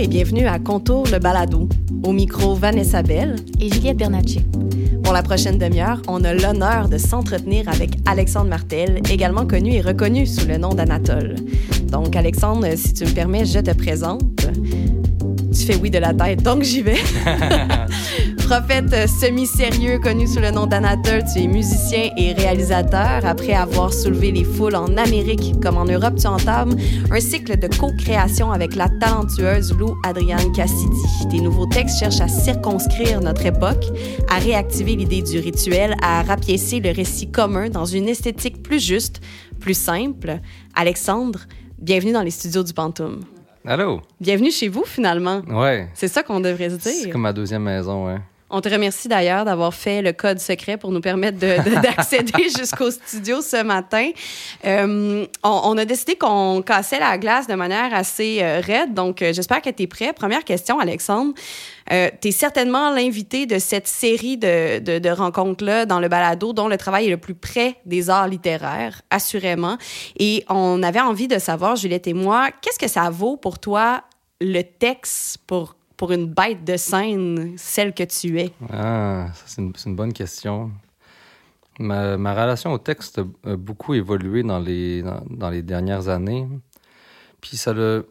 Et bienvenue à Contour le balado. Au micro, Vanessa Bell et Juliette Bernacci. Pour la prochaine demi-heure, on a l'honneur de s'entretenir avec Alexandre Martel, également connu et reconnu sous le nom d'Anatole. Donc, Alexandre, si tu me permets, je te présente. Tu fais oui de la tête, donc j'y vais. Prophète semi-sérieux connu sous le nom d'Anatole, tu es musicien et réalisateur. Après avoir soulevé les foules en Amérique comme en Europe, tu entames un cycle de co-création avec la talentueuse Lou Adrienne Cassidy. Tes nouveaux textes cherchent à circonscrire notre époque, à réactiver l'idée du rituel, à rapiécer le récit commun dans une esthétique plus juste, plus simple. Alexandre, bienvenue dans les studios du Pantoum. Allô? Bienvenue chez vous, finalement. Ouais. C'est ça qu'on devrait se dire. C'est comme ma deuxième maison, ouais. On te remercie d'ailleurs d'avoir fait le code secret pour nous permettre d'accéder jusqu'au studio ce matin. Euh, on, a décidé qu'on cassait la glace de manière assez euh, raide, donc euh, j'espère que tu es prêt. Première question, Alexandre. tu es certainement l'invité de cette série de, de, de rencontres-là dans le balado dont le travail est le plus près des arts littéraires, assurément. Et on avait envie de savoir, Juliette et moi, qu'est-ce que ça vaut pour toi le texte pour pour une bête de scène, celle que tu es? Ah, c'est une, bonne question. Ma, relation au texte a beaucoup évolué dans les, dans, les dernières années. Puis ça le.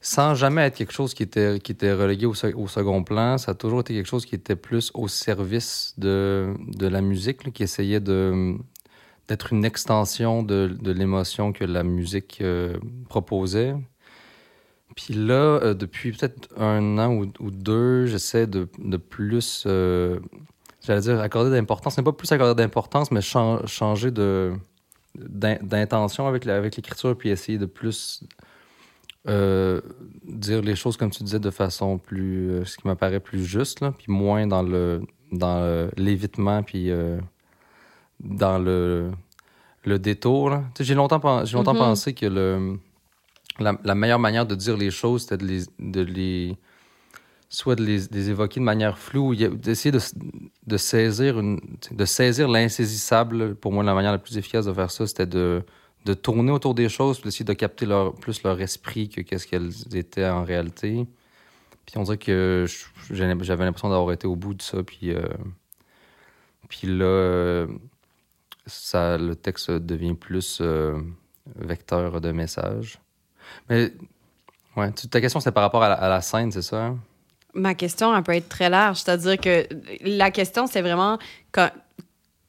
Sans jamais être quelque chose qui était, qui était relégué au, second plan, ça a toujours été quelque chose qui était plus au service de, de la musique, qui essayait d'être une extension de, de l'émotion que la musique euh, proposait. Puis là, euh, depuis peut-être un an ou, deux, j'essaie de, de, plus, euh, j'allais dire, accorder d'importance. Ce n'est pas plus accorder d'importance, mais changer de d'intention avec, avec l'écriture, puis essayer de plus euh, dire les choses, comme tu disais, de façon plus, ce qui m'apparaît plus juste, là, puis moins dans le dans l'évitement, puis dans le, le détour. J'ai longtemps, j'ai longtemps mm-hmm. pensé que le la, meilleure manière de dire les choses, c'était de les, de les soit de les, évoquer de manière floue, d'essayer de, de, saisir saisir l'insaisissable. Pour moi, la manière la plus efficace de faire ça, c'était de, de tourner autour des choses, puis d'essayer de capter leur, plus leur esprit que qu'est-ce qu'elles étaient en réalité. Puis on dirait que j'avais l'impression d'avoir été au bout de ça, puis, euh, puis là, ça, le texte devient plus euh, vecteur de message. Mais ouais, ta question, c'est par rapport à la, scène, c'est ça? Ma question, elle peut être très large. C'est-à-dire que la question, c'est vraiment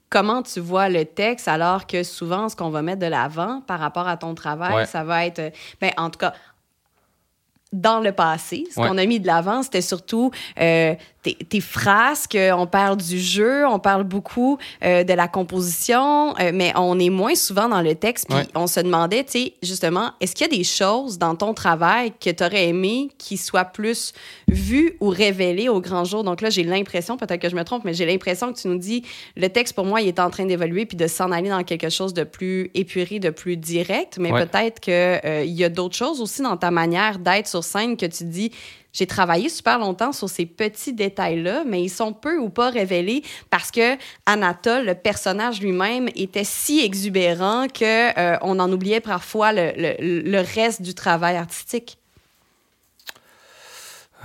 comment tu vois le texte, alors que souvent, ce qu'on va mettre de l'avant par rapport à ton travail, ça va être. Ben, en tout cas, dans le passé, ce qu'on a mis de l'avant, c'était surtout euh, tes, frasques, on parle du jeu, on parle beaucoup euh, de la composition, euh, mais on est moins souvent dans le texte. Puis on se demandait, tu sais, justement, est-ce qu'il y a des choses dans ton travail que tu aurais aimé qui soient plus vues ou révélées au grand jour? Donc là, j'ai l'impression, peut-être que je me trompe, mais j'ai l'impression que tu nous dis, le texte pour moi, il est en train d'évoluer puis de s'en aller dans quelque chose de plus épuré, de plus direct, mais peut-être qu'il euh, y a d'autres choses aussi dans ta manière d'être sur scène que tu dis, j'ai travaillé super longtemps sur ces petits détails-là, mais ils sont peu ou pas révélés parce que Anatole, le personnage lui-même, était si exubérant que euh, on en oubliait parfois le, le, reste du travail artistique.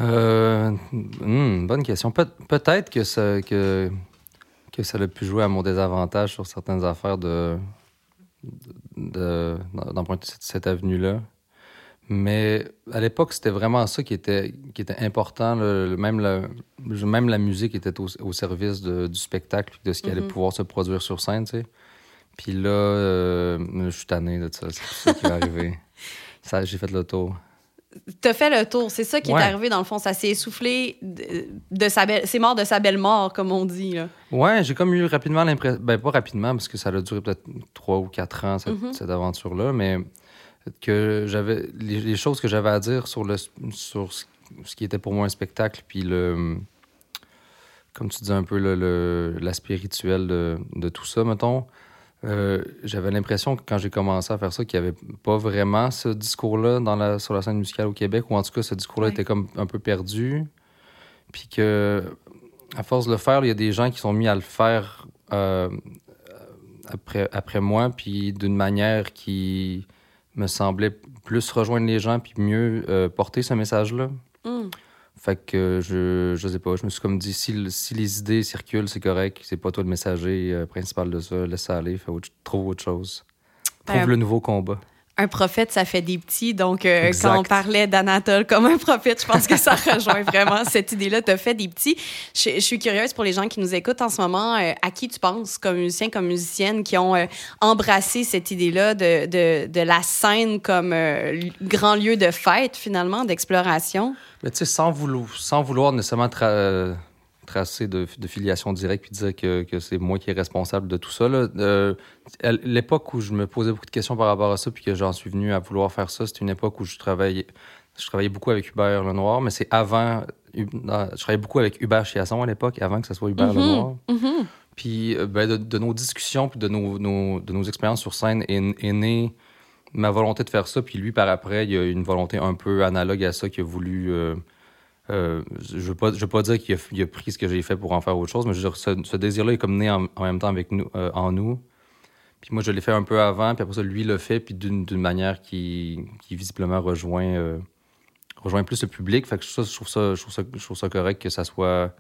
Euh, hmm, bonne question. peut-être que ça, que, ça a pu jouer à mon désavantage sur certaines affaires de, d'emprunter cette, cette avenue-là. Mais à l'époque, c'était vraiment ça qui était, qui était important. même, la, même la musique était au, service du spectacle, de ce qui allait mm-hmm. pouvoir se produire sur scène, tu sais. Puis là, euh, je suis tanné de ça. C'est ça qui va arriver. J'ai fait le tour. T'as fait le tour, c'est ça qui est arrivé dans le fond. Ça s'est essoufflé de, sa belle. C'est mort de sa belle mort, comme on dit. Là. Ouais, j'ai comme eu rapidement l'impression. Ben, pas rapidement, parce que ça a duré peut-être trois ou quatre ans, cette, mm-hmm. cette aventure-là, mais que j'avais les, choses que j'avais à dire sur le sur ce, qui était pour moi un spectacle puis le comme tu dis un peu le, l'aspect rituel de, de, tout ça mettons euh, j'avais l'impression que quand j'ai commencé à faire ça qu'il n'y avait pas vraiment ce discours-là dans la, sur la scène musicale au Québec ou en tout cas ce discours-là était comme un peu perdu puis que à force de le faire il y a des gens qui sont mis à le faire euh, après, après moi puis d'une manière qui me semblait plus rejoindre les gens puis mieux euh, porter ce message-là. Hmm. Fait que je, je sais pas, je me suis comme dit, si, si les idées circulent, c'est correct, c'est pas toi le messager euh, principal de ça, laisse ça aller, fais autre, trouve autre chose. Trouve Ben, le nouveau combat. Un prophète, ça fait des petits. Donc, euh, quand on parlait d'Anatole comme un prophète, je pense que ça rejoint vraiment cette idée-là. Tu as fait des petits. Je, je suis curieuse pour les gens qui nous écoutent en ce moment, euh, à qui tu penses, comme musicien, comme musicienne, qui ont euh, embrassé cette idée-là de, de, de la scène comme grand lieu de fête, finalement, d'exploration? Mais tu sais, sans vouloir, sans vouloir nécessairement tracer de, de filiation directe puis dire que, que c'est moi qui est responsable de tout ça, là, euh, l'époque où je me posais beaucoup de questions par rapport à ça puis que j'en suis venu à vouloir faire ça, c'était une époque où je travaillais, je travaillais beaucoup avec Hubert Lenoir, mais c'est avant. Je travaillais beaucoup avec Hubert Chiasson à l'époque, avant que ce soit Hubert Mhm. Lenoir. Mhm. Puis euh, ben, de, de nos discussions puis de nos, nos- de nos expériences sur scène est, est née ma volonté de faire ça. Puis lui, par après, il y a une volonté un peu analogue à ça qu'il a voulu. euh, euh, je ne veux, pas- dire qu'il a, pris ce que j'ai fait pour en faire autre chose, mais ce, désir-là est comme né en, même temps avec nous, euh, en nous. Puis moi, je l'ai fait un peu avant, puis après ça, lui le fait, puis d'une manière qui, visiblement rejoint, euh, rejoint plus le public. Fait que je trouve ça, correct que ça soit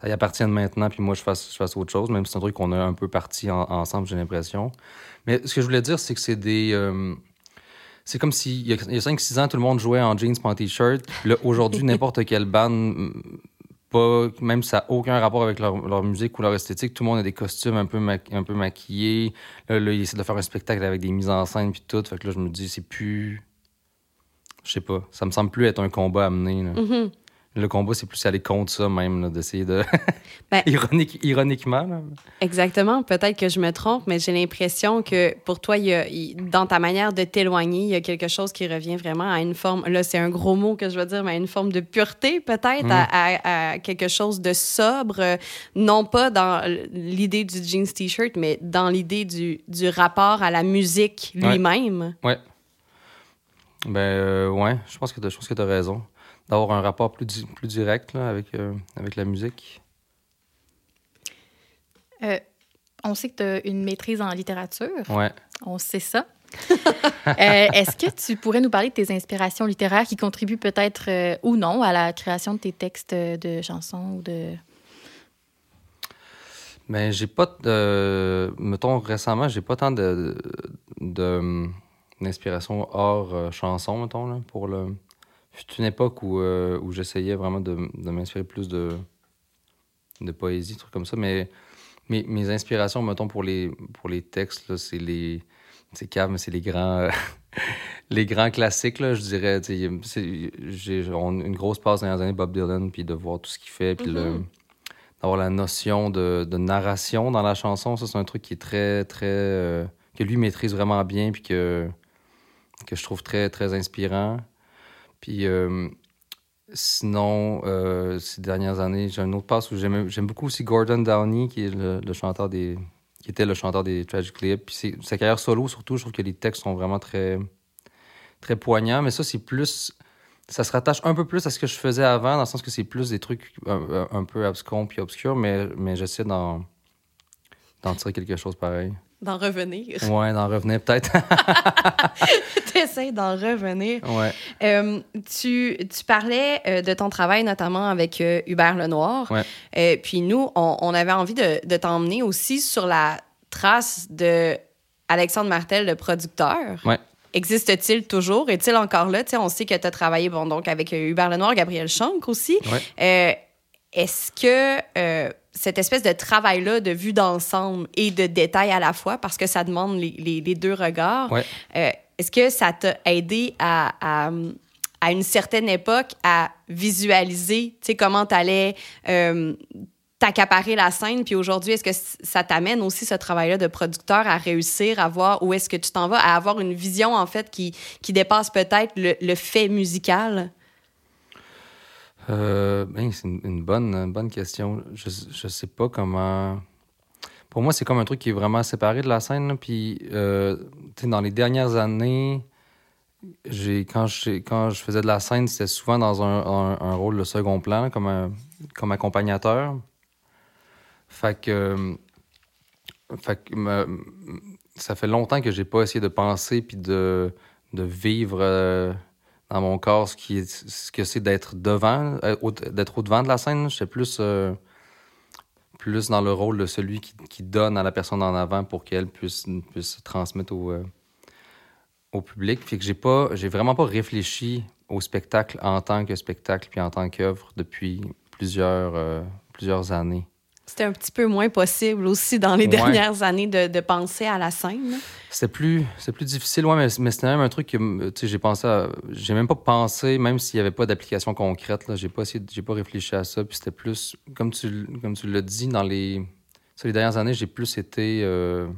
ça y appartienne maintenant, puis moi, je fasse, autre chose, même si c'est un truc qu'on a un peu parti en- ensemble, j'ai l'impression. Mais ce que je voulais dire, c'est que c'est des. C'est comme s'il y a, il y a 5-6 ans, tout le monde jouait en jeans, pas en t-shirt. Aujourd'hui, n'importe quelle bande, mm, pas, même si ça n'a aucun rapport avec leur, leur musique ou leur esthétique, tout le monde a des costumes un peu, un peu maquillés. Là, là, ils essaient de faire un spectacle avec des mises en scène, puis tout. Fait que là, je me dis, c'est plus. Je sais pas. Ça me semble plus être un combat à mener. là. Le combat, c'est plus aller contre ça, même, d'essayer de. Ben- Ironique, ironiquement, là. Exactement. Peut-être que je me trompe, mais j'ai l'impression que pour toi, il y a, il- dans ta manière de t'éloigner, il y a quelque chose qui revient vraiment à une forme. Là, c'est un gros mot que je veux dire, mais à une forme de pureté, peut-être, Mm. à, à- à quelque chose de sobre, euh, non pas dans l'idée du jeans t-shirt, mais dans l'idée du, du rapport à la musique Ouais. lui-même. Ouais. Ben, euh, ouais, je pense que tu as raison. D'avoir un rapport plus, di- plus direct là, avec, euh, avec la musique. Euh, on sait que tu as une maîtrise en littérature. Ouais. On sait ça. Euh, Est-ce que tu pourrais nous parler de tes inspirations littéraires qui contribuent peut-être ou non à la création de tes textes de chansons ou de. Mais j'ai pas de. Mettons, récemment, j'ai pas tant de. de- d'inspiration hors chanson, mettons, là, pour le. C'est une époque où, euh, où j'essayais vraiment de, de m'inspirer plus de, de poésie, trucs comme ça. Mais mes, mes inspirations, mettons, pour les, pour les textes, c'est les. C'est mais c'est les grands. euh, les grands classiques, là, je dirais. J'ai une grosse passe dans les années Bob Dylan, puis de voir tout ce qu'il fait, puis le d'avoir la notion de, de narration dans la chanson. Ça, c'est un truc qui est très, très. euh, que lui maîtrise vraiment bien, puis que, que je trouve très, très inspirant. Puis euh, sinon, euh, ces dernières années, j'ai un autre passe où j'aime beaucoup aussi Gordon Downey, qui est le, chanteur des. qui était le chanteur des Tragic Lips. Puis sa carrière solo, surtout, je trouve que les textes sont vraiment très. poignants. Mais ça, c'est plus ça se rattache un peu plus à ce que je faisais avant, dans le sens que c'est plus des trucs un, un- peu abscons puis obscurs, mais, mais j'essaie d'en tirer quelque chose pareil. D'en revenir. Ouais, d'en revenir peut-être. T'essaies d'en revenir. ouais. Euh, tu, tu parlais euh, de ton travail notamment avec euh, Hubert Lenoir. Ouais. Euh, puis nous, on, on avait envie de, de t'emmener aussi sur la trace de Alexandre Martel, le producteur. Ouais. Existe-t-il toujours? Est-il encore là? Tu sais, on sait que tu as travaillé bon, donc avec Hubert Lenoir, Gabriel Chanck aussi. Ouais. Est-ce que cette espèce de travail-là, de vue d'ensemble et de détail à la fois, parce que ça demande les, les- les deux regards, Ouais. euh, est-ce que ça t'a aidé à, à, à une certaine époque à visualiser comment tu allais t'accaparer la scène? Puis aujourd'hui, est-ce que ça t'amène aussi ce travail-là de producteur à réussir à voir où est-ce que tu t'en vas, à avoir une vision en fait qui, qui dépasse peut-être le, le fait musical? Euh, ben, c'est une, bonne, bonne question. Je, je sais pas comment. Pour moi, c'est comme un truc qui est vraiment séparé de la scène. là. Euh, dans les dernières années, j'ai quand, quand je faisais de la scène, c'était souvent dans un, un- rôle de second plan, comme, un- comme accompagnateur. Fait que me- ça fait longtemps que j'ai pas essayé de penser puis de, de vivre euh, dans mon corps ce, qui ce que c'est d'être devant, euh, d'être au devant de la scène. J'étais plus, plus dans le rôle de celui qui, donne à la personne en avant pour qu'elle puisse, puisse transmettre au, au public. Fait que j'ai pas, j'ai vraiment pas réfléchi au spectacle en tant que spectacle puis en tant qu'œuvre depuis plusieurs, plusieurs années. C'était un petit peu moins possible aussi dans les dernières années de, de, penser à la scène. C'était plus, plus difficile, ouais, mais, mais c'était même un truc que j'ai pensé à. J'ai même pas pensé, même s'il n'y avait pas d'application concrète, j'ai pas essayé, pas réfléchi à ça. Puis c'était plus, comme tu, comme tu l'as dit, dans les, les dernières années, j'ai plus été. Euh,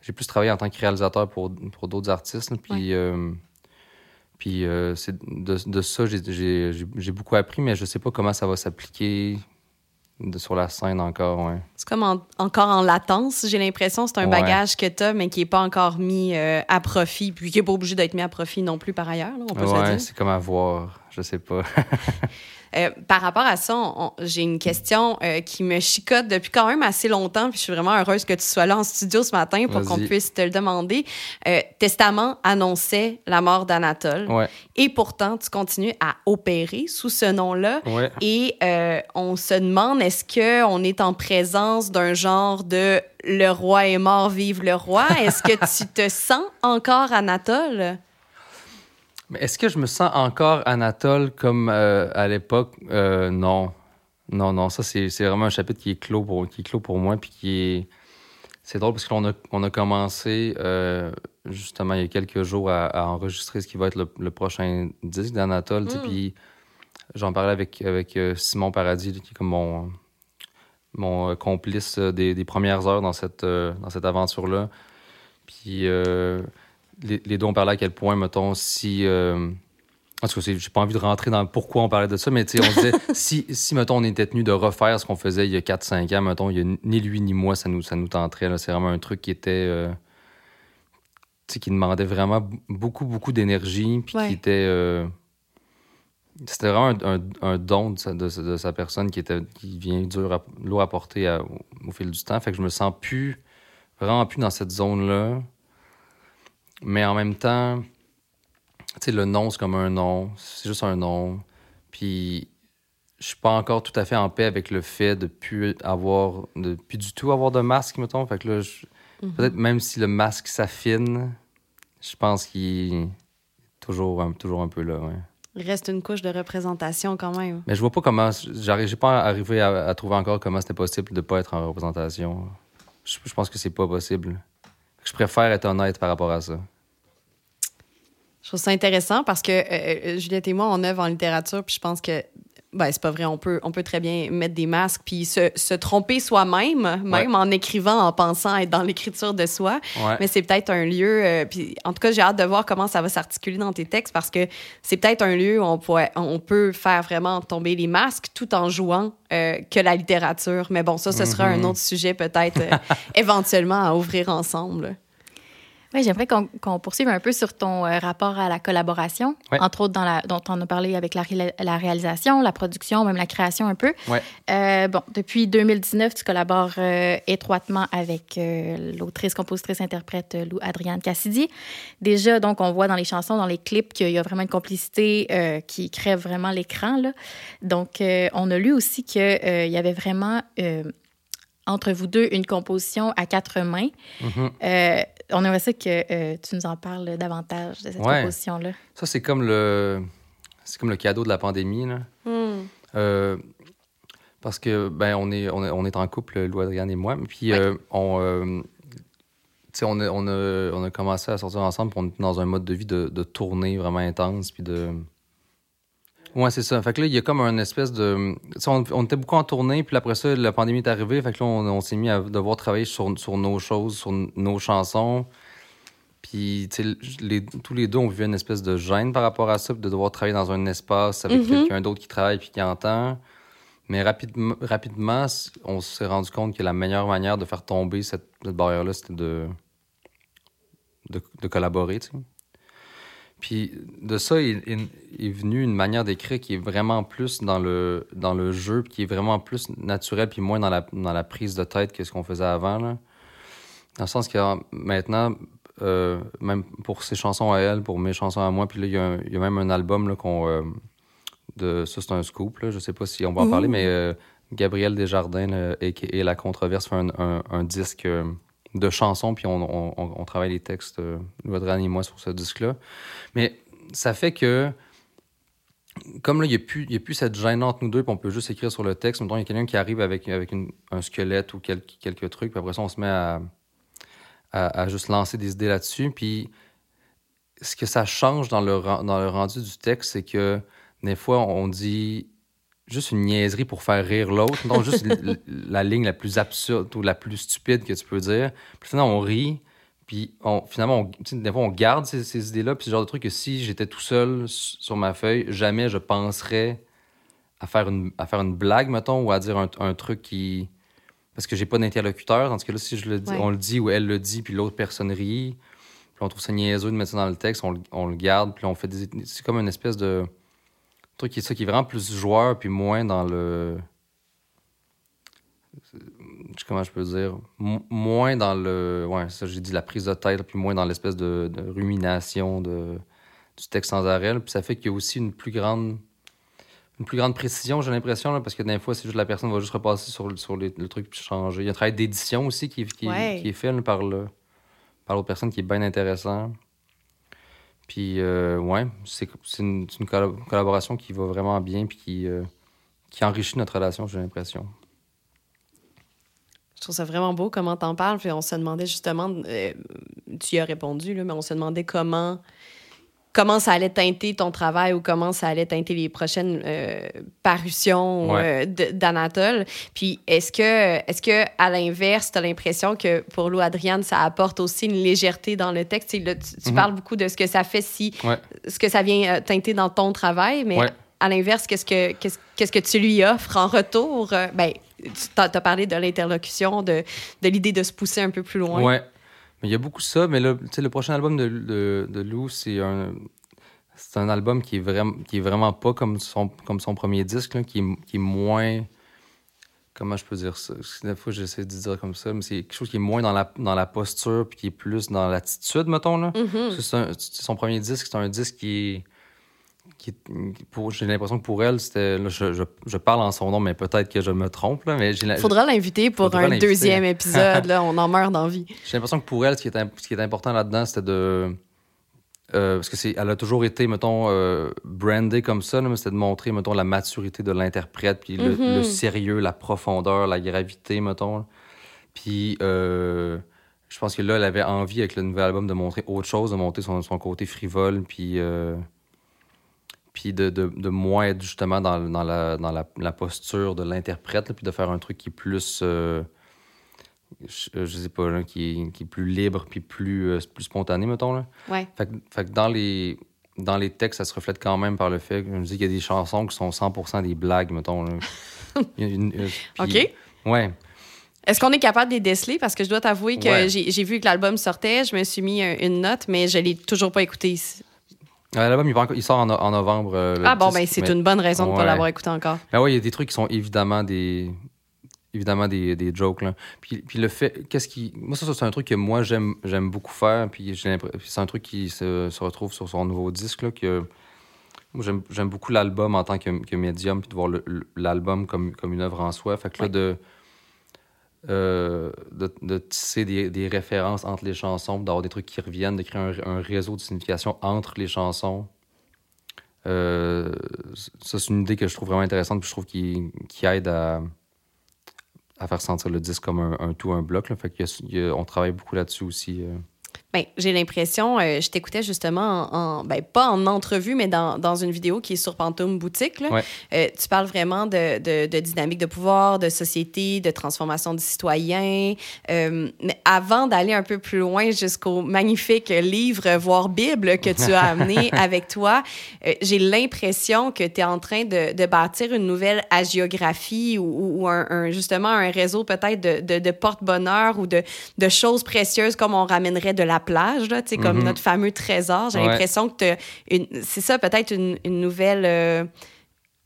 j'ai plus travaillé en tant que réalisateur pour, pour d'autres artistes. puis. Euh, puis euh, c'est de, de, ça, j'ai beaucoup appris, mais je sais pas comment ça va s'appliquer sur la scène encore, ouais. C'est comme encore en latence, j'ai l'impression. C'est un bagage que tu as, mais qui n'est pas encore mis euh, à profit, puis qui n'est pas obligé d'être mis à profit non plus par ailleurs, on peut ouais, c'est comme à voir, je sais pas. Euh, par rapport à ça, j'ai une question euh, qui me chicote depuis quand même assez longtemps, puis je suis vraiment heureuse que tu sois là en studio ce matin pour qu'on puisse te le demander. Euh, Testament annonçait la mort d'Anatole, et pourtant tu continues à opérer sous ce nom-là. Et on se demande est-ce que on est en présence d'un genre de le roi est mort, vive le roi? Est-ce que tu te sens encore Anatole? Est-ce que je me sens encore Anatole comme euh, à l'époque? Euh, non. Non, non, ça, c'est vraiment un chapitre qui est clos pour, qui est clos pour moi. Puis qui est. C'est drôle parce qu'on a, on a commencé euh, justement il y a quelques jours à, enregistrer ce qui va être le, prochain disque d'Anatole. Mm. Puis j'en parlais avec, avec Simon Paradis, qui est comme mon, mon complice des, des, premières heures dans cette, dans cette aventure-là. Puis les, les, deux, on parlait à quel point, mettons, si. Euh, en tout cas, j'ai pas envie de rentrer dans pourquoi on parlait de ça, mais on disait, si, si, mettons, on était tenu de refaire ce qu'on faisait il y a 4-5 ans, mettons, il y a ni lui ni moi, ça nous, ça nous tenterait. C'est vraiment un truc qui était. Euh, qui demandait vraiment beaucoup, beaucoup d'énergie, puis qui était. Euh, c'était vraiment un, un, don de de, sa, personne qui, était, qui vient dur à, lourd à porter au fil du temps. Fait que je me sens plus, vraiment plus dans cette zone-là. Mais en même temps, tu sais, le nom, c'est comme un nom. C'est juste un nom. Puis, je suis pas encore tout à fait en paix avec le fait de plus avoir, de plus du tout avoir de masque, mettons. Fait que là, mhm. peut-être même si le masque s'affine, je pense qu'il est toujours, toujours un peu là, ouais. Il reste une couche de représentation quand même. Mais je vois pas comment. J'ai pas arrivé à, trouver encore comment c'était possible de pas être en représentation. Je, je pense que c'est pas possible. Je préfère être honnête par rapport à ça. Je trouve ça intéressant parce que euh, euh, Juliette et moi, on œuvre en littérature, puis je pense que ben, c'est pas vrai, on peut, on peut très bien mettre des masques puis se, se tromper soi-même, même en écrivant, en pensant être dans l'écriture de soi. Mais c'est peut-être un lieu, euh, puis en tout cas, j'ai hâte de voir comment ça va s'articuler dans tes textes parce que c'est peut-être un lieu où on, pourrait, on peut faire vraiment tomber les masques tout en jouant que la littérature. Mais bon, ça, ce sera un mm-hmm. autre sujet peut-être éventuellement à ouvrir ensemble. Oui, j'aimerais qu'on poursuive un peu sur ton euh, rapport à la collaboration, entre autres dans la, dont on a parlé avec la, la, réalisation, la production, même la création un peu. Euh, bon, depuis 2019, tu collabores euh, étroitement avec l'autrice, compositrice, interprète Lou Adrienne Cassidy. Déjà, donc, on voit dans les chansons, dans les clips, qu'il y a vraiment une complicité qui crève vraiment l'écran. Donc, on a lu aussi qu'il y avait vraiment entre vous deux une composition à quatre mains. Mm-hmm. Euh, on aimerait ça que euh, tu nous en parles davantage de cette composition-là. Ça, c'est comme le c'est comme le cadeau de la pandémie. Là. Mm. Euh, parce que ben on est, on est, en couple, Lou Adrienne et moi. Puis on, on, a, on, a, on a commencé à sortir ensemble. pour on dans un mode de vie de, de tournée vraiment intense. Puis de Ouais, c'est ça. Fait que là, il y a comme un espèce de. On, on, était beaucoup en tournée, puis après ça, la pandémie est arrivée. Fait que là, on, s'est mis à devoir travailler sur, sur, nos choses, sur nos chansons. Puis, tous les deux, on vivait une espèce de gêne par rapport à ça, de devoir travailler dans un espace avec mm-hmm. quelqu'un d'autre qui travaille puis qui entend. Mais rapidement, rapidement on s'est rendu compte que la meilleure manière de faire tomber cette, barrière-là, c'était de, de, de collaborer, tu sais. Puis de ça est, est, venu une manière d'écrire qui est vraiment plus dans le, dans le jeu, qui est vraiment plus naturel, puis moins dans la, dans la prise de tête que ce qu'on faisait avant. Là. Dans le sens que maintenant, même pour ses chansons à elle, pour mes chansons à moi. Puis là, il y, a même un album là, qu'on. de, ça, c'est un scoop. Là. Je sais pas si on va en parler, mais Gabriel Desjardins, et, La Controverse, fait un, disque de chansons, puis on, travaille les textes, euh, et moi, sur ce disque-là. Mais ça fait que comme là, il n'y a, a plus cette gêne entre nous deux, puis on peut juste écrire sur le texte. Mettons, il y a quelqu'un qui arrive avec, avec un squelette ou quelques, quelques trucs, puis après ça, on se met à, à, juste lancer des idées là-dessus. Puis ce que ça change dans le, dans le rendu du texte, c'est que des fois, on dit juste une niaiserie pour faire rire l'autre, donc juste la ligne la plus absurde ou la plus stupide que tu peux dire. Puis finalement, on rit, puis on, finalement, on, des fois, on garde ces, idées-là, puis ce genre de truc que si j'étais tout seul sur ma feuille, jamais je penserais à faire une, à faire une blague, mettons, ou à dire un, truc qui... Parce que j'ai pas d'interlocuteur, tandis que là, si je le dis, on le dit ou elle le dit, puis l'autre personne rit, puis on trouve ça niaiseux de mettre ça dans le texte, on, on le garde, puis on fait des... C'est comme une espèce de truc qui est ça qui est vraiment plus joueur puis moins dans le comment je peux dire moins dans le ouais ça j'ai dit la prise de tête puis moins dans l'espèce de, rumination de du texte sans arrêt puis ça fait qu'il y a aussi une plus grande une plus grande précision j'ai l'impression parce que des fois c'est juste la personne va juste repasser sur, sur les, le truc puis changer. Il y a un travail d'édition aussi qui, qui, qui est fait par le par l'autre personne qui est bien intéressant puis, euh, ouais, c'est une, une, collaboration qui va vraiment bien puis qui, euh, qui enrichit notre relation, j'ai l'impression. Je trouve ça vraiment beau comment t'en parles. Puis on se demandait justement, euh, tu y as répondu, là, mais on se demandait comment comment ça allait teinter ton travail ou comment ça allait teinter les prochaines euh, parutions euh, d'Anatole. Puis est-ce que, est-ce que à l'inverse, tu as l'impression que pour Lou Adriane, ça apporte aussi une légèreté dans le texte? tu, mhm. parles beaucoup de ce que ça fait si, ce que ça vient euh, teinter dans ton travail, mais à l'inverse, qu'est-ce que, qu'est-ce, que tu lui offres en retour? ben, tu as, parlé de l'interlocution, de, de l'idée de se pousser un peu plus loin. Ouais. Mais il y a beaucoup ça, mais là, le prochain album de, de, de Lou, c'est un, c'est un album qui est, vraiment, qui est vraiment pas comme son, comme son premier disque, là, qui, est, qui est moins. Comment je peux dire ça? Des fois, j'essaie de dire comme ça, mais c'est quelque chose qui est moins dans la, dans la posture puis qui est plus dans l'attitude, mettons. Là. Mm-hmm. son premier disque, c'est un disque qui j'ai l'impression que pour elle, c'était. Je, je, je, parle en son nom, mais peut-être que je me trompe. Là, mais Faudra l'inviter pour un deuxième épisode. là, on en meurt d'envie. J'ai l'impression que pour elle, ce qui est, ce qui est important là-dedans, c'était de. Euh, parce que c'est, elle a toujours été, mettons, euh, brandée comme ça, mais c'était de montrer, mettons, la maturité de l'interprète, puis le, mm-hmm. sérieux, la profondeur, la gravité, mettons. Puis, euh, je pense que là, elle avait envie, avec le nouvel album, de montrer autre chose, de montrer son, son côté frivole, puis puis de, de, de, moins être justement dans, dans, la, dans la, la, posture de l'interprète, puis de faire un truc qui est plus, euh, je, sais pas, qui, est, qui, est, plus libre, puis plus, euh, plus spontané, mettons. Là. Ouais. Fait, fait, que dans les, dans les textes, ça se reflète quand même par le fait que je me dis qu'il y a des chansons qui sont 100% des blagues, mettons. Euh, OK. Ouais. Est-ce qu'on est capable de les déceler? Parce que je dois t'avouer que j'ai vu que l'album sortait, je me suis mis une note, mais je l'ai toujours pas écouté. L'album, il, sort en, novembre. Euh, ah bon, ben c'est une bonne raison de ne pas l'avoir écouté encore. Ben oui, il y a des trucs qui sont évidemment des évidemment des, des jokes. Là. Puis, puis le fait, qu'est-ce qui. Moi, ça, c'est un truc que moi, j'aime, j'aime beaucoup faire. Puis c'est un truc qui se, se, retrouve sur son nouveau disque. Là, que... Moi, j'aime, j'aime beaucoup l'album en tant que, que médium, puis de voir l'album comme, comme une œuvre en soi. Fait que là, de euh, de, tisser des, références entre les chansons, d'avoir des trucs qui reviennent, de créer un, réseau de signification entre les chansons. Euh, ça, c'est une idée que je trouve vraiment intéressante, puis je trouve qui, aide à, faire sentir le disque comme un, tout, un bloc. Fait qu'on travaille beaucoup là-dessus aussi. Euh. Ben, j'ai l'impression, euh, je t'écoutais justement en, ben, pas en entrevue, mais dans, dans, une vidéo qui est sur Pantoum Boutique. Là. Euh, tu parles vraiment de, de, de, dynamique de pouvoir, de société, de transformation du citoyen. Euh, mais avant d'aller un peu plus loin jusqu'au magnifique livre, voire Bible, que tu as amené avec toi, j'ai l'impression que tu es en train de, de, bâtir une nouvelle agiographie ou, ou un, justement un réseau peut-être de, de porte-bonheur ou de, de choses précieuses comme on ramènerait de la plage, là, comme mhm. notre fameux trésor. J'ai l'impression que c'est ça, peut-être une, nouvelle. Euh,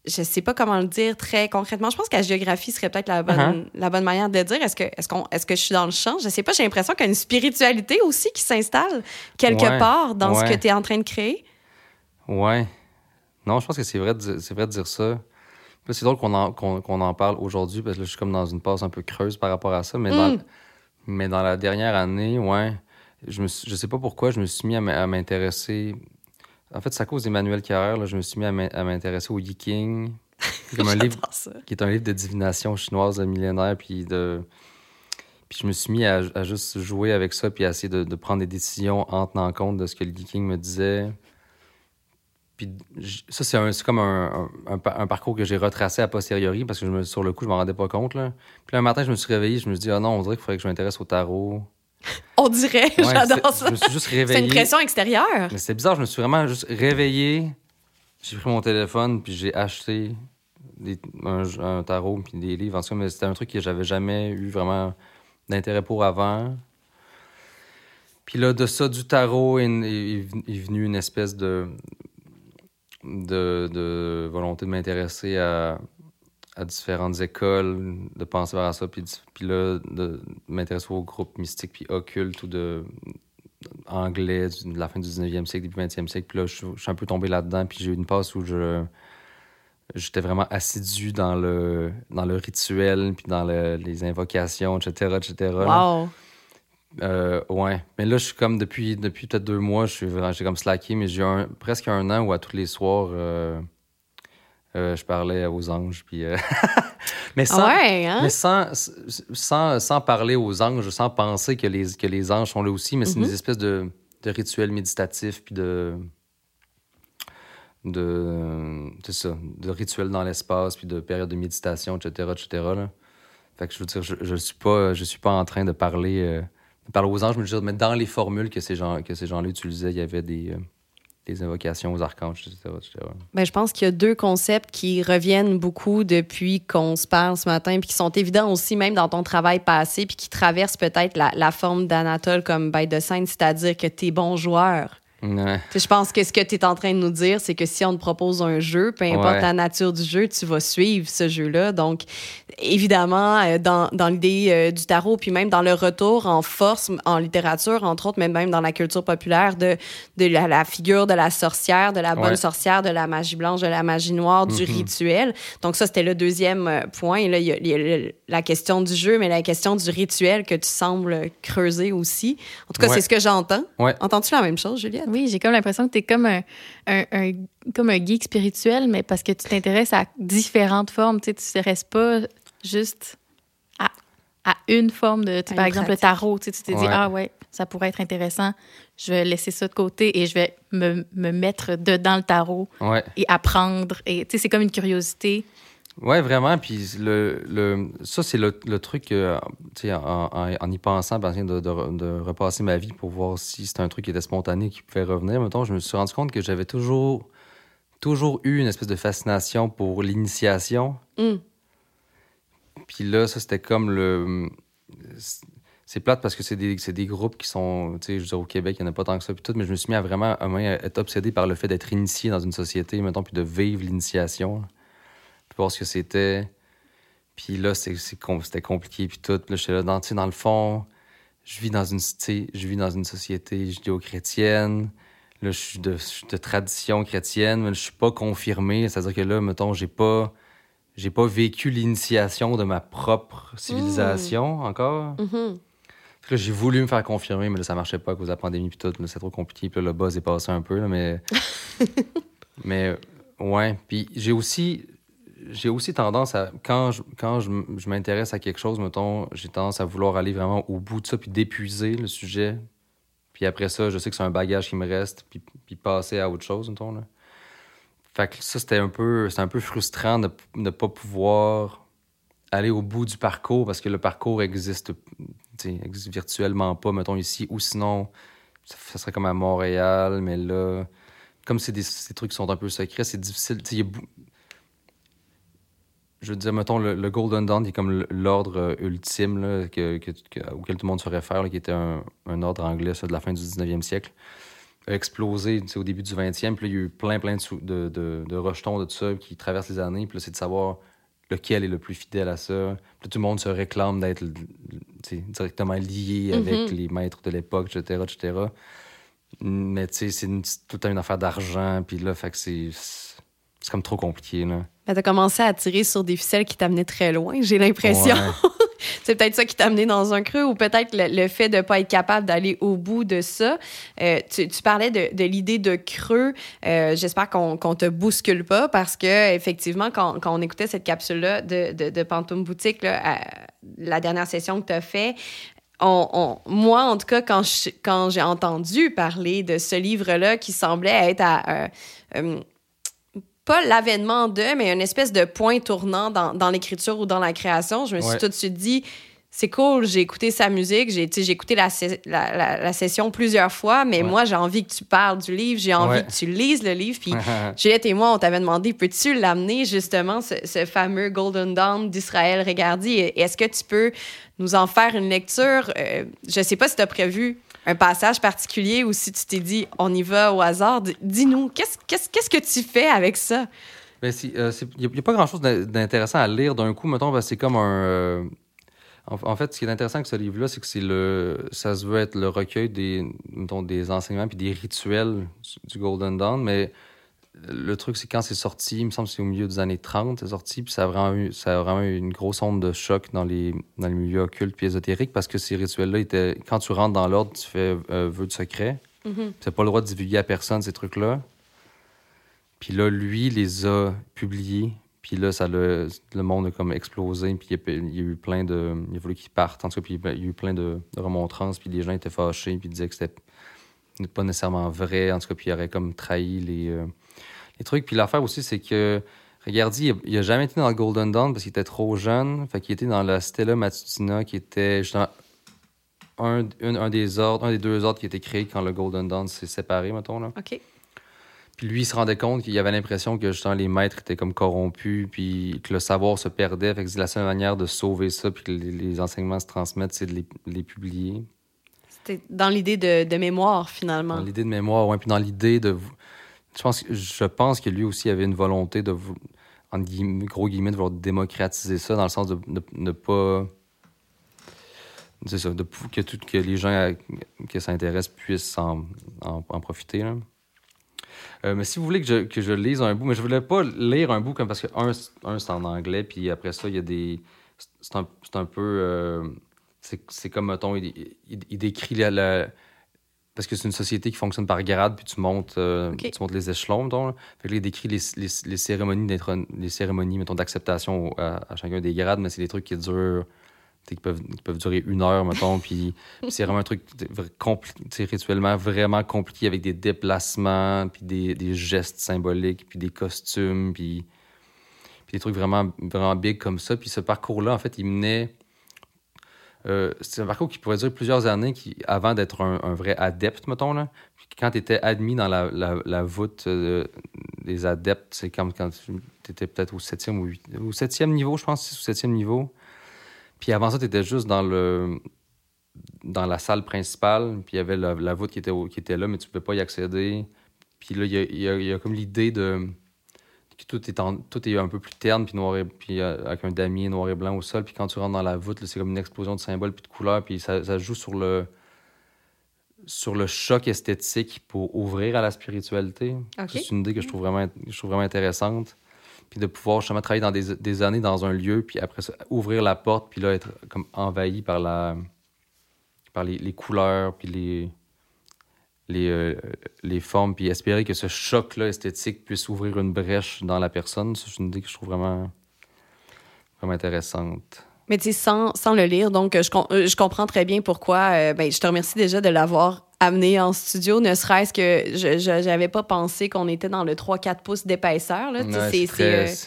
je sais pas comment le dire très concrètement. Je pense que la géographie serait peut-être la bonne, uh-huh. la bonne manière de le dire. Est-ce que, est-ce, qu'on, est-ce que je suis dans le champ? Je sais pas, j'ai l'impression qu'il y a une spiritualité aussi qui s'installe quelque part dans ce que tu es en train de créer. Ouais. Non, je pense que c'est vrai de, c'est vrai de dire ça. C'est drôle qu'on en, qu'on, en parle aujourd'hui parce que là, je suis comme dans une passe un peu creuse par rapport à ça. Mais, dans, mm. mais dans la dernière année, ouais, je, me, je sais pas pourquoi, je me suis mis à m'intéresser en fait, c'est à cause d'Emmanuel Carrère, là, je me suis mis à m'intéresser au Yiking, comme un livre qui est un livre de divination chinoise de millénaire, puis de puis je me suis mis à, juste jouer avec ça, puis à essayer de, prendre des décisions en tenant compte de ce que le Yiking me disait. Puis ça, c'est comme un, parcours que j'ai retracé a posteriori, parce que je me, sur le coup, je m'en rendais pas compte. Là. Puis un matin, je me suis réveillé, je me suis dit, ah non, on dirait qu'il faudrait que je m'intéresse au tarot. On dirait, j'adore ça. Je me suis juste réveillé. C'est une pression extérieure. Mais c'est bizarre, je me suis vraiment juste réveillé. J'ai pris mon téléphone, puis j'ai acheté un, tarot, puis des livres. En tout cas, mais c'était un truc que j'avais jamais eu vraiment d'intérêt pour avant. Puis là, de ça, du tarot, est, est, venu une espèce de, de, de volonté de m'intéresser à, à différentes écoles, de penser vers ça, puis, puis là, de m'intéresser aux groupes mystiques puis occultes ou de anglais de la fin du 19e siècle, début 20e siècle. Puis là, je, suis un peu tombé là-dedans, puis j'ai eu une passe où je j'étais vraiment assidu dans le, dans le rituel, puis dans les invocations, etc., etc. Wow! Euh, ouais. Mais là, je suis comme, depuis, depuis peut-être deux mois, je suis j'ai comme slacké, mais j'ai eu presque un an où à tous les soirs... Euh, je parlais aux anges. Puis, euh, mais, sans, hein? mais sans, sans, sans, parler aux anges, sans penser que les, que les anges sont là aussi, mais c'est une mm-hmm. espèce de, de rituel méditatif, puis de. de. ça, de rituel dans l'espace, puis de période de méditation, etc., etc. Là. Fait que je veux dire, je, je suis pas, je suis pas en train de parler, euh, de parler aux anges, mais, mais dans les formules que ces gens, que ces gens-là utilisaient, il y avait des des invocations aux archanges, etc. Ben, je pense qu'il y a deux concepts qui reviennent beaucoup depuis qu'on se parle ce matin, puis qui sont évidents aussi même dans ton travail passé, puis qui traversent peut-être la, forme d'Anatole comme by de scène, c'est-à-dire que tu es bon joueur. Je pense que ce que tu es en train de nous dire, c'est que si on te propose un jeu, peu importe la nature du jeu, tu vas suivre ce jeu-là. Donc, évidemment, euh, dans, dans l'idée euh, du tarot, puis même dans le retour en force en littérature, entre autres, mais même dans la culture populaire, de, de la, figure de la sorcière, de la bonne sorcière, de la magie blanche, de la magie noire, du mm-hmm. rituel. Donc, ça, c'était le deuxième euh, point. Là, il y, a, la question du jeu, mais la question du rituel que tu sembles creuser aussi. En tout cas, c'est ce que j'entends. Entends-tu la même chose, Juliette? Oui, j'ai comme l'impression que tu es comme un, un, comme un geek spirituel, mais parce que tu t'intéresses à différentes formes. Tu ne t'intéresses pas juste à, à une forme de. Par exemple, le tarot. Tu t'es dit, ah ouais, ça pourrait être intéressant. Je vais laisser ça de côté et je vais me, me mettre dedans le tarot et apprendre. Et c'est comme une curiosité. Oui, vraiment. Puis le, le, ça, c'est le, le, truc, euh, en, en, en, y pensant, de, de, de, repasser ma vie pour voir si c'était un truc qui était spontané, qui pouvait revenir. Mettons, je me suis rendu compte que j'avais toujours, toujours eu une espèce de fascination pour l'initiation. Mm. Puis là, ça, c'était comme le. C'est plate parce que c'est des, des, groupes qui sont. Tu sais, je veux dire, au Québec, il n'y en a pas tant que ça, puis tout, mais je me suis mis à vraiment à être obsédé par le fait d'être initié dans une société, mettons, puis de vivre l'initiation voir ce que c'était. Puis là, c'était compliqué, puis tout. Là, là, dans, dans le fond, je vis dans une, je vis dans une société judéo-chrétienne. Là, je suis, de, de, tradition chrétienne, mais je suis pas confirmé. C'est-à-dire que là, mettons, j'ai pas, j'ai pas vécu l'initiation de ma propre civilisation mmh. encore. Mmh. j'ai voulu me faire confirmer, mais là, ça marchait pas à cause de la pandémie, puis tout. C'est trop compliqué. Puis là, le buzz est passé un peu, là, mais... mais, ouais. Puis j'ai aussi j'ai aussi tendance à, quand je, quand je, m'intéresse à quelque chose, mettons, j'ai tendance à vouloir aller vraiment au bout de ça, puis d'épuiser le sujet. Puis après ça, je sais que c'est un bagage qui me reste, puis, puis passer à autre chose, mettons. Là. Fait que ça, c'était un peu, un peu frustrant de ne pas pouvoir aller au bout du parcours, parce que le parcours existe, virtuellement pas, mettons, ici, ou sinon, ça, serait comme à Montréal, mais là, comme c'est des, trucs qui sont un peu secrets, c'est difficile. Je veux dire, mettons, le, Golden Dawn, qui est comme l'ordre euh, ultime auquel tout le monde se réfère, qui était un, ordre anglais de la fin du 19e siècle. a explosé au début du 20e. Puis là, il y a eu plein, plein de, de, de, rejetons de tout ça qui traversent les années. Puis c'est de savoir lequel est le plus fidèle à ça. Puis tout le monde se réclame d'être directement lié avec mm-hmm. les maîtres de l'époque, etc., etc. Mais tu sais, c'est tout une affaire d'argent. Puis là, fait que c'est c'est comme trop compliqué. Là. Ben, tu as commencé à tirer sur des ficelles qui t'amenaient très loin, j'ai l'impression. c'est peut-être ça qui t'a amené dans un creux ou peut-être le, fait de ne pas être capable d'aller au bout de ça. Euh, tu, parlais de, l'idée de creux. Euh, j'espère qu'on ne te bouscule pas parce que effectivement, quand, on écoutait cette capsule-là de, de, de Pantoum Boutique, la dernière session que tu as fait, on, moi, en tout cas, quand, quand j'ai entendu parler de ce livre-là qui semblait être à, euh, pas l'avènement de, mais une espèce de point tournant dans, dans l'écriture ou dans la création. Je me suis tout de suite dit, c'est cool, j'ai écouté sa musique, j'ai écouté la, la, la, session plusieurs fois, mais moi, j'ai envie que tu parles du livre, j'ai envie que tu lises le livre. Puis Juliette et moi, on t'avait demandé, peux-tu l'amener justement, ce, ce, fameux Golden Dawn d'Israël Regardi? Est-ce que tu peux nous en faire une lecture? Euh, je sais pas si tu as prévu un passage particulier ou si tu t'es dit on y va au hasard, dis-nous, qu'est-ce, que tu fais avec ça? Il n'y a, pas grand-chose d'intéressant à lire d'un coup, mettons, c'est comme un. Euh, en, fait, ce qui est intéressant avec ce livre-là, c'est que c'est le, ça se veut être le recueil des, mettons, des enseignements puis des rituels du Golden Dawn, mais le truc, c'est quand c'est sorti, il me semble que c'est au milieu des années 30, c'est sorti, puis ça a vraiment eu, ça a vraiment eu une grosse onde de choc dans les, dans les milieux occultes puis ésotériques parce que ces rituels-là étaient. Quand tu rentres dans l'ordre, tu fais euh, vœu de secret. Mm -hmm. Tu pas le droit de divulguer à personne ces trucs-là. Puis là, lui, les a publiés. Puis là, ça le, le monde a comme explosé. Puis il y, a, eu plein de. Il a fallu qu'ils partent. En tout cas, puis il y a eu plein de, remontrances. Puis les gens étaient fâchés. Puis ils disaient que c'était pas nécessairement vrai. En tout cas, puis il aurait comme trahi les. Euh, les trucs. Puis l'affaire aussi, c'est que Regardi, il n'a jamais été dans le Golden Dawn parce qu'il était trop jeune. Fait qu'il était dans la Stella Matutina, qui était justement un, un, des ordres, un des deux ordres qui a été créé quand le Golden Dawn s'est séparé, mettons. Là. OK. Puis lui, il se rendait compte qu'il avait l'impression que justement les maîtres étaient comme corrompus, puis que le savoir se perdait. Fait que c'est la seule manière de sauver ça, puis que les, enseignements se transmettent, c'est de les, les publier. C'était dans l'idée de, de, mémoire, finalement. Dans l'idée de mémoire, oui. Puis dans l'idée de je pense, je pense que lui aussi avait une volonté de, en gros guillemets, de vouloir démocratiser ça, dans le sens de ne pas. C'est ça, que, les gens qui s'intéressent puissent en, en, profiter. Euh, mais si vous voulez que je, que je, lise un bout, mais je voulais pas lire un bout comme parce que un, un c'est en anglais, puis après ça, il y a des. C'est un, un, peu. Euh, c'est comme, mettons, il, il, décrit la parce que c'est une société qui fonctionne par grade, puis tu montes, euh, tu montes les échelons, mettons. Fait que là, il décrit les, les, les cérémonies, les cérémonies mettons, d'acceptation à, chacun des grades, mais c'est des trucs qui durent, qui peuvent, qui peuvent durer une heure, mettons, puis, c'est vraiment un truc rituellement vraiment compliqué avec des déplacements, puis des, des, gestes symboliques, puis des costumes, puis, puis des trucs vraiment, vraiment big comme ça. Puis ce parcours-là, en fait, il menait euh, c'est un parcours qui pourrait durer plusieurs années qui, avant d'être un, vrai adepte, mettons. Là. quand tu étais admis dans la, voûte euh, des adeptes, c'est comme quand tu étais peut-être au septième ou septième niveau, je pense, au septième niveau. Puis avant ça, tu étais juste dans le dans la salle principale, puis il y avait la, voûte qui était, qui était là, mais tu ne pouvais pas y accéder. Puis là, il y a comme l'idée de tout est, tout est un peu plus terne, puis, noir et, puis euh, avec un damier noir et blanc au sol. Puis quand tu rentres dans la voûte, c'est comme une explosion de symboles puis de couleurs. Puis ça, joue sur le, sur le choc esthétique pour ouvrir à la spiritualité. C'est une idée que je trouve vraiment, je trouve vraiment intéressante. Puis de pouvoir justement travailler dans des, des, années dans un lieu, puis après ça, ouvrir la porte, puis là, être comme envahi par, la, par les, les couleurs, puis les les, euh, les formes, puis espérer que ce choc-là esthétique puisse ouvrir une brèche dans la personne. C'est une idée que je trouve vraiment, vraiment intéressante. Mais tu sais, sans, sans, le lire, donc je, euh, je comprends très bien pourquoi. Euh, ben, je te remercie déjà de l'avoir amené en studio, ne serait-ce que je n'avais pas pensé qu'on était dans le 3-4 pouces d'épaisseur.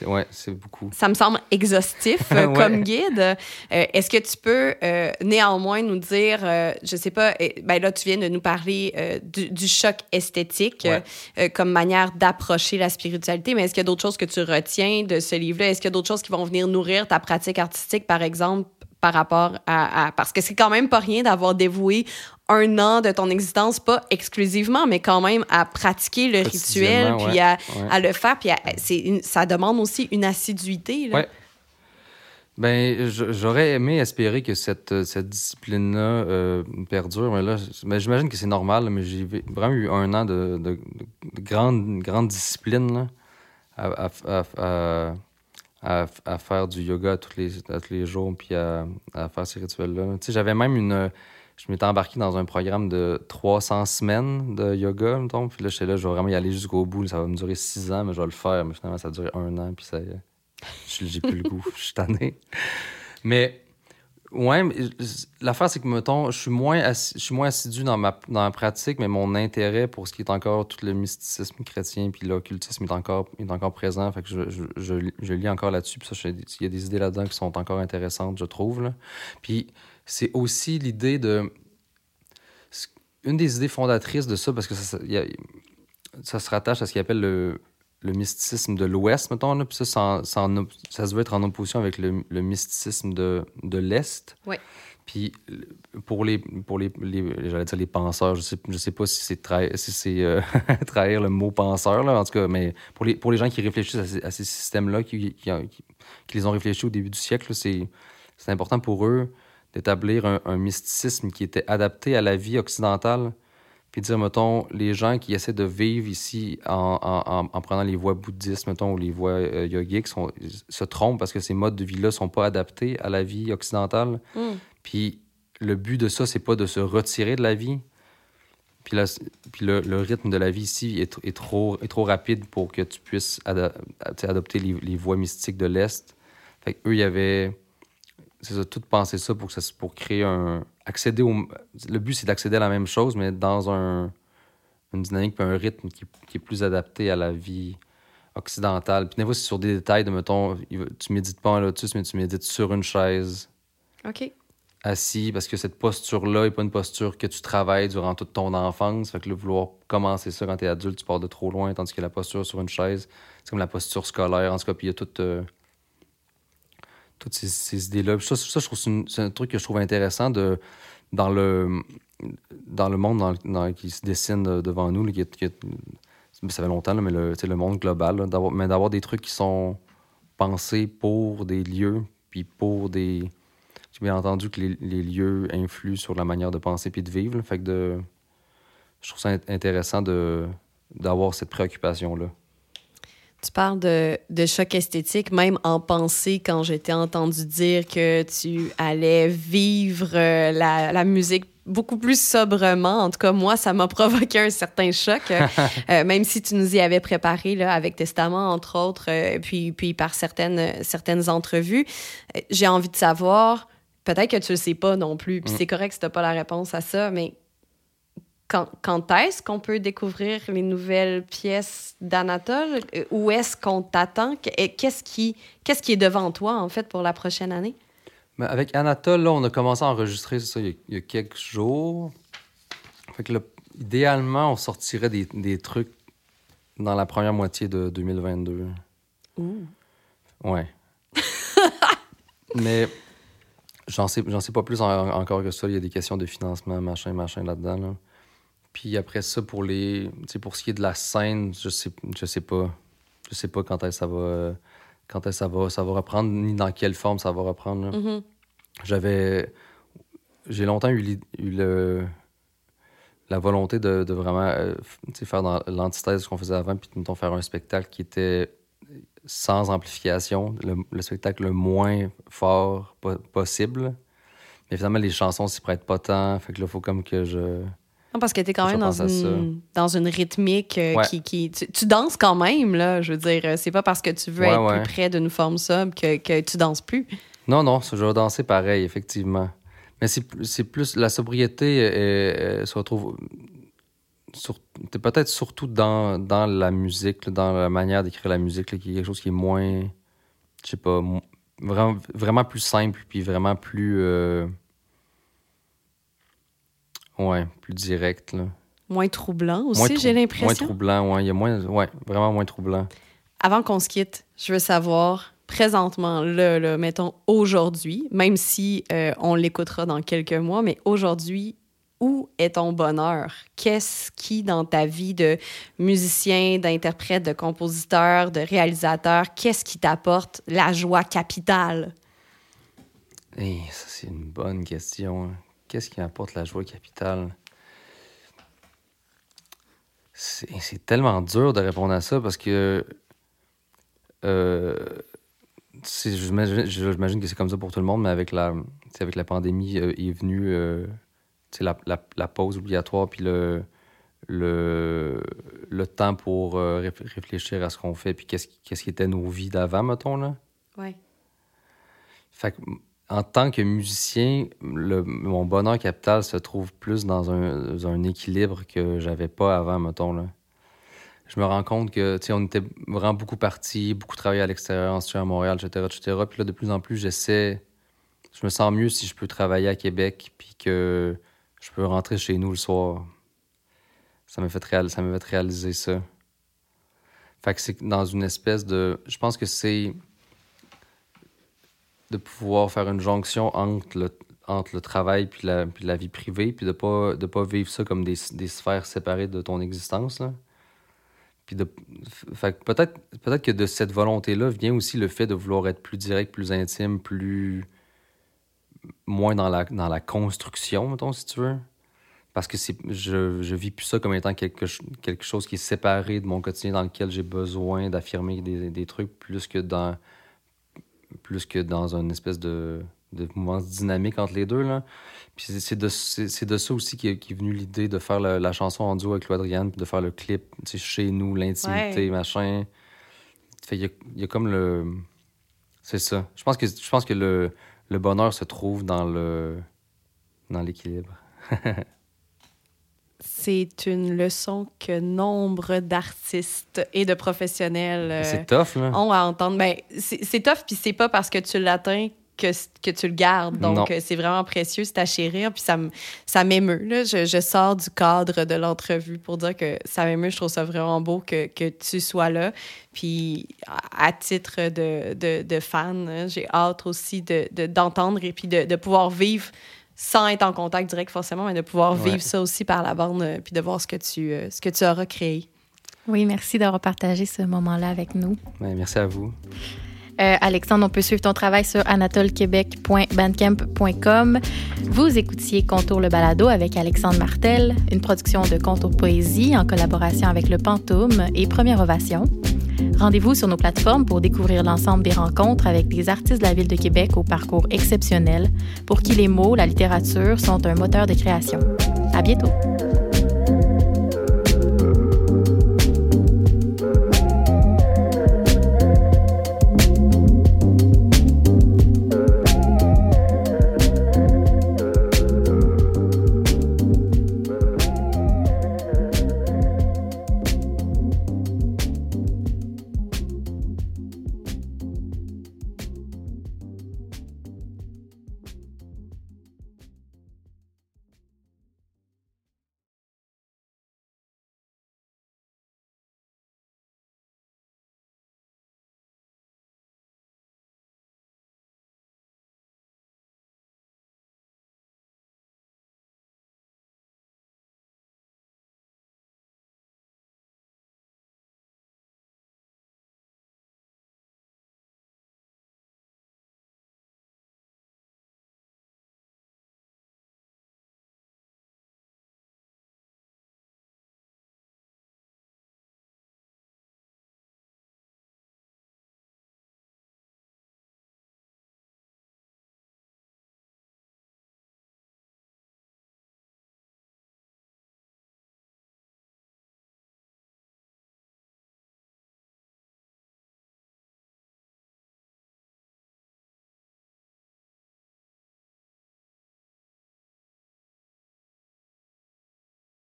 Ouais, c'est ouais, beaucoup. Ça me semble exhaustif comme guide. Est-ce que tu peux néanmoins nous dire, je sais pas, ben là, tu viens de nous parler du, du, choc esthétique comme manière d'approcher la spiritualité, mais est-ce qu'il y a d'autres choses que tu retiens de ce livre-là? Est-ce qu'il y a d'autres choses qui vont venir nourrir ta pratique artistique, par exemple, par rapport à, à parce que c'est quand même pas rien d'avoir dévoué un an de ton existence, pas exclusivement, mais quand même à pratiquer le rituel, puis à, à, le faire. Puis ça demande aussi une assiduité. Oui. Ben, j'aurais aimé espérer que cette, cette discipline-là euh, perdure, mais là, mais j'imagine que c'est normal, mais j'ai vraiment eu un an de, de, grande, grande discipline là, à, à, à, à, faire du yoga tous les, tous les jours, puis à, faire ces rituels-là. Tu sais, j'avais même une je m'étais embarqué dans un programme de 300 semaines de yoga, mettons. Puis là, j'étais là, je vais vraiment y aller jusqu'au bout. Ça va me durer 6 ans, mais je vais le faire. Mais finalement, ça a duré un an, puis ça j'ai plus le goût. Je suis tanné. Mais, ouais, l'affaire, c'est que, mettons, je suis moins, je suis moins assidu dans ma, dans pratique, mais mon intérêt pour ce qui est encore tout le mysticisme chrétien, puis l'occultisme est encore, est encore présent. Fait que je, je, je, lis encore là-dessus. Puis ça, il y a des idées là-dedans qui sont encore intéressantes, je trouve. Là. Puis c'est aussi l'idée de. Une des idées fondatrices de ça, parce que ça, ça se rattache à ce qu'il appelle le, le mysticisme de l'Ouest, mettons, là, puis ça, ça, ça, ça, se veut être en opposition avec le, le mysticisme de, de l'Est. Oui. Puis pour les, pour les, les j'allais dire les penseurs, je sais, je sais pas si c'est trahir, si euh, trahir le mot penseur, là, en tout cas, mais pour les, pour les gens qui réfléchissent à ces, systèmes-là, qui, qui, qui, qui, les ont réfléchis au début du siècle, c'est important pour eux d'établir un, mysticisme qui était adapté à la vie occidentale, puis dire, mettons, les gens qui essaient de vivre ici en, en, prenant les voies bouddhistes, mettons, ou les voies euh, yogiques, sont, se trompent parce que ces modes de vie-là sont pas adaptés à la vie occidentale. Mm. Puis le but de ça, c'est pas de se retirer de la vie. Puis, puis le, le, rythme de la vie ici est, est, trop, est trop rapide pour que tu puisses adopter les, les, voies mystiques de l'Est. Fait qu'eux, il y avait c'est ça, tout penser ça pour, que ça, pour créer un. Accéder au. Le but, c'est d'accéder à la même chose, mais dans un, une dynamique et un rythme qui, qui, est plus adapté à la vie occidentale. Puis, des fois, c'est sur des détails de, mettons, tu médites pas en lotus, mais tu médites sur une chaise. OK. Assis, parce que cette posture-là n'est pas une posture que tu travailles durant toute ton enfance. Fait que le vouloir commencer ça quand tu es adulte, tu pars de trop loin, tandis que la posture sur une chaise, c'est comme la posture scolaire. En tout cas, puis il y a toute. Euh, toutes ces, idées-là. Ça, ça, je trouve c'est un truc que je trouve intéressant de, dans, le, dans le monde qui se dessine devant nous. ça fait longtemps, mais le, le monde global. mais d'avoir des trucs qui sont pensés pour des lieux, puis pour des. J'ai bien entendu que les, lieux influent sur la manière de penser puis de vivre. Fait que de, je trouve ça intéressant d'avoir cette préoccupation-là. Tu parles de, de, choc esthétique, même en pensée, quand j'étais entendu dire que tu allais vivre euh, la, la, musique beaucoup plus sobrement. En tout cas, moi, ça m'a provoqué un certain choc, euh, même si tu nous y avais préparé là, avec Testament, entre autres, euh, puis, puis par certaines, certaines entrevues. J'ai envie de savoir, peut-être que tu le sais pas non plus, puis mm. c'est correct si tu n'as pas la réponse à ça, mais quand, est-ce qu'on peut découvrir les nouvelles pièces d'Anatole? Euh, où est-ce qu'on t'attend? Qu'est-ce qui, qu'est-ce qui est devant toi, en fait, pour la prochaine année? Mais avec Anatole, là, on a commencé à enregistrer ça il y a, quelques jours. Fait que idéalement, on sortirait des, des, trucs dans la première moitié de 2022. Ouh. Ouais. Mais j'en sais, sais pas plus encore que ça. Il y a des questions de financement, machin, machin là-dedans. Là. Puis après ça, pour les. pour ce qui est de la scène, je sais, je sais pas. Je sais pas quand est ça va. Quand est ça va, ça va reprendre, ni dans quelle forme ça va reprendre. Mm-hmm. J'avais. J'ai longtemps eu, le, la volonté de, vraiment euh, faire dans l'antithèse de ce qu'on faisait avant, puis de faire un spectacle qui était sans amplification, le, spectacle le moins fort possible. Mais finalement, les chansons s'y prêtent pas tant. Fait que là, il faut comme que je non, parce que tu es quand même dans une, dans une rythmique euh, qui. qui tu, danses quand même, là. Je veux dire, euh, c'est pas parce que tu veux être plus près d'une forme sobre que, que tu danses plus. Non, non, je vais danser pareil, effectivement. Mais c'est plus. La sobriété se retrouve. peut-être surtout dans, dans la musique, dans la manière d'écrire la musique, qui est quelque chose qui est moins. Je sais pas. Vraiment, vraiment plus simple, puis vraiment plus. Euh, Ouais, plus direct. Là. Moins troublant aussi, j'ai l'impression. Moins troublant, ouais. Il y a moins, ouais, vraiment moins troublant. Avant qu'on se quitte, je veux savoir, présentement, là, là mettons aujourd'hui, même si euh, on l'écoutera dans quelques mois, mais aujourd'hui, où est ton bonheur? Qu'est-ce qui, dans ta vie de musicien, d'interprète, de compositeur, de réalisateur, qu'est-ce qui t'apporte la joie capitale? Hey, ça, c'est une bonne question. Hein. Qu'est-ce qui apporte la joie capitale? C'est tellement dur de répondre à ça parce que euh, J'imagine que c'est comme ça pour tout le monde, mais avec la, avec la pandémie euh, est venue euh, la, la, la, pause obligatoire puis le, le, le temps pour euh, réfléchir à ce qu'on fait puis qu'est-ce qu'est-ce qui était nos vies d'avant, mettons. Là. Ouais. Fait que, en tant que musicien, mon bonheur capital se trouve plus dans un, équilibre que j'avais pas avant, mettons. Là je me rends compte que, tu sais, on était vraiment beaucoup partis, beaucoup travaillé à l'extérieur, ensuite à Montréal, etc., etc. Puis là, de plus en plus, j'essaie... Je me sens mieux si je peux travailler à Québec, puis que je peux rentrer chez nous le soir. Ça m'a fait réaliser ça. Fait que c'est dans une espèce de... Je pense que c'est de pouvoir faire une jonction entre le, entre le travail puis la, puis la vie privée, puis de pas, de pas vivre ça comme des, des sphères séparées de ton existence, là peut-être peut-être que de cette volonté-là vient aussi le fait de vouloir être plus direct, plus intime, plus moins dans la dans la construction, mettons si tu veux. Parce que c'est je je vis plus ça comme étant quelque quelque chose qui est séparé de mon quotidien dans lequel j'ai besoin d'affirmer des, des trucs plus que dans plus que dans une espèce de de mouvement dynamique entre les deux. Là. Puis c'est de, de ça aussi qui est, qui est venu l'idée de faire la, chanson en duo avec Claude puis de faire le clip chez nous, l'intimité, machin. Fait, il, y a, il y a comme le. C'est ça. Je pense que, je pense que le, le bonheur se trouve dans le dans l'équilibre. c'est une leçon que nombre d'artistes et de professionnels tough, là. ont à entendre. Ben, c'est tough, puis c'est pas parce que tu l'atteins que, que tu le gardes. Donc, euh, c'est vraiment précieux, c'est à chérir. Puis ça, ça m'émeut. Je, je, sors du cadre de l'entrevue pour dire que ça m'émeut. Je trouve ça vraiment beau que, que tu sois là. Puis, à titre de, de, de fan, hein, j'ai hâte aussi d'entendre de, et puis de, de, pouvoir vivre sans être en contact direct forcément, mais de pouvoir vivre ça aussi par la bande euh, puis de voir ce que tu, euh, ce que tu auras créé. Oui, merci d'avoir partagé ce moment-là avec nous. merci à vous. Euh, Alexandre, on peut suivre ton travail sur anatolequebec.bandcamp.com. Vous écoutiez Contour le balado avec Alexandre Martel, une production de Contour Poésie en collaboration avec le Pantoum et Première Ovation. Rendez-vous sur nos plateformes pour découvrir l'ensemble des rencontres avec des artistes de la ville de Québec au parcours exceptionnel, pour qui les mots, la littérature sont un moteur de création. À bientôt!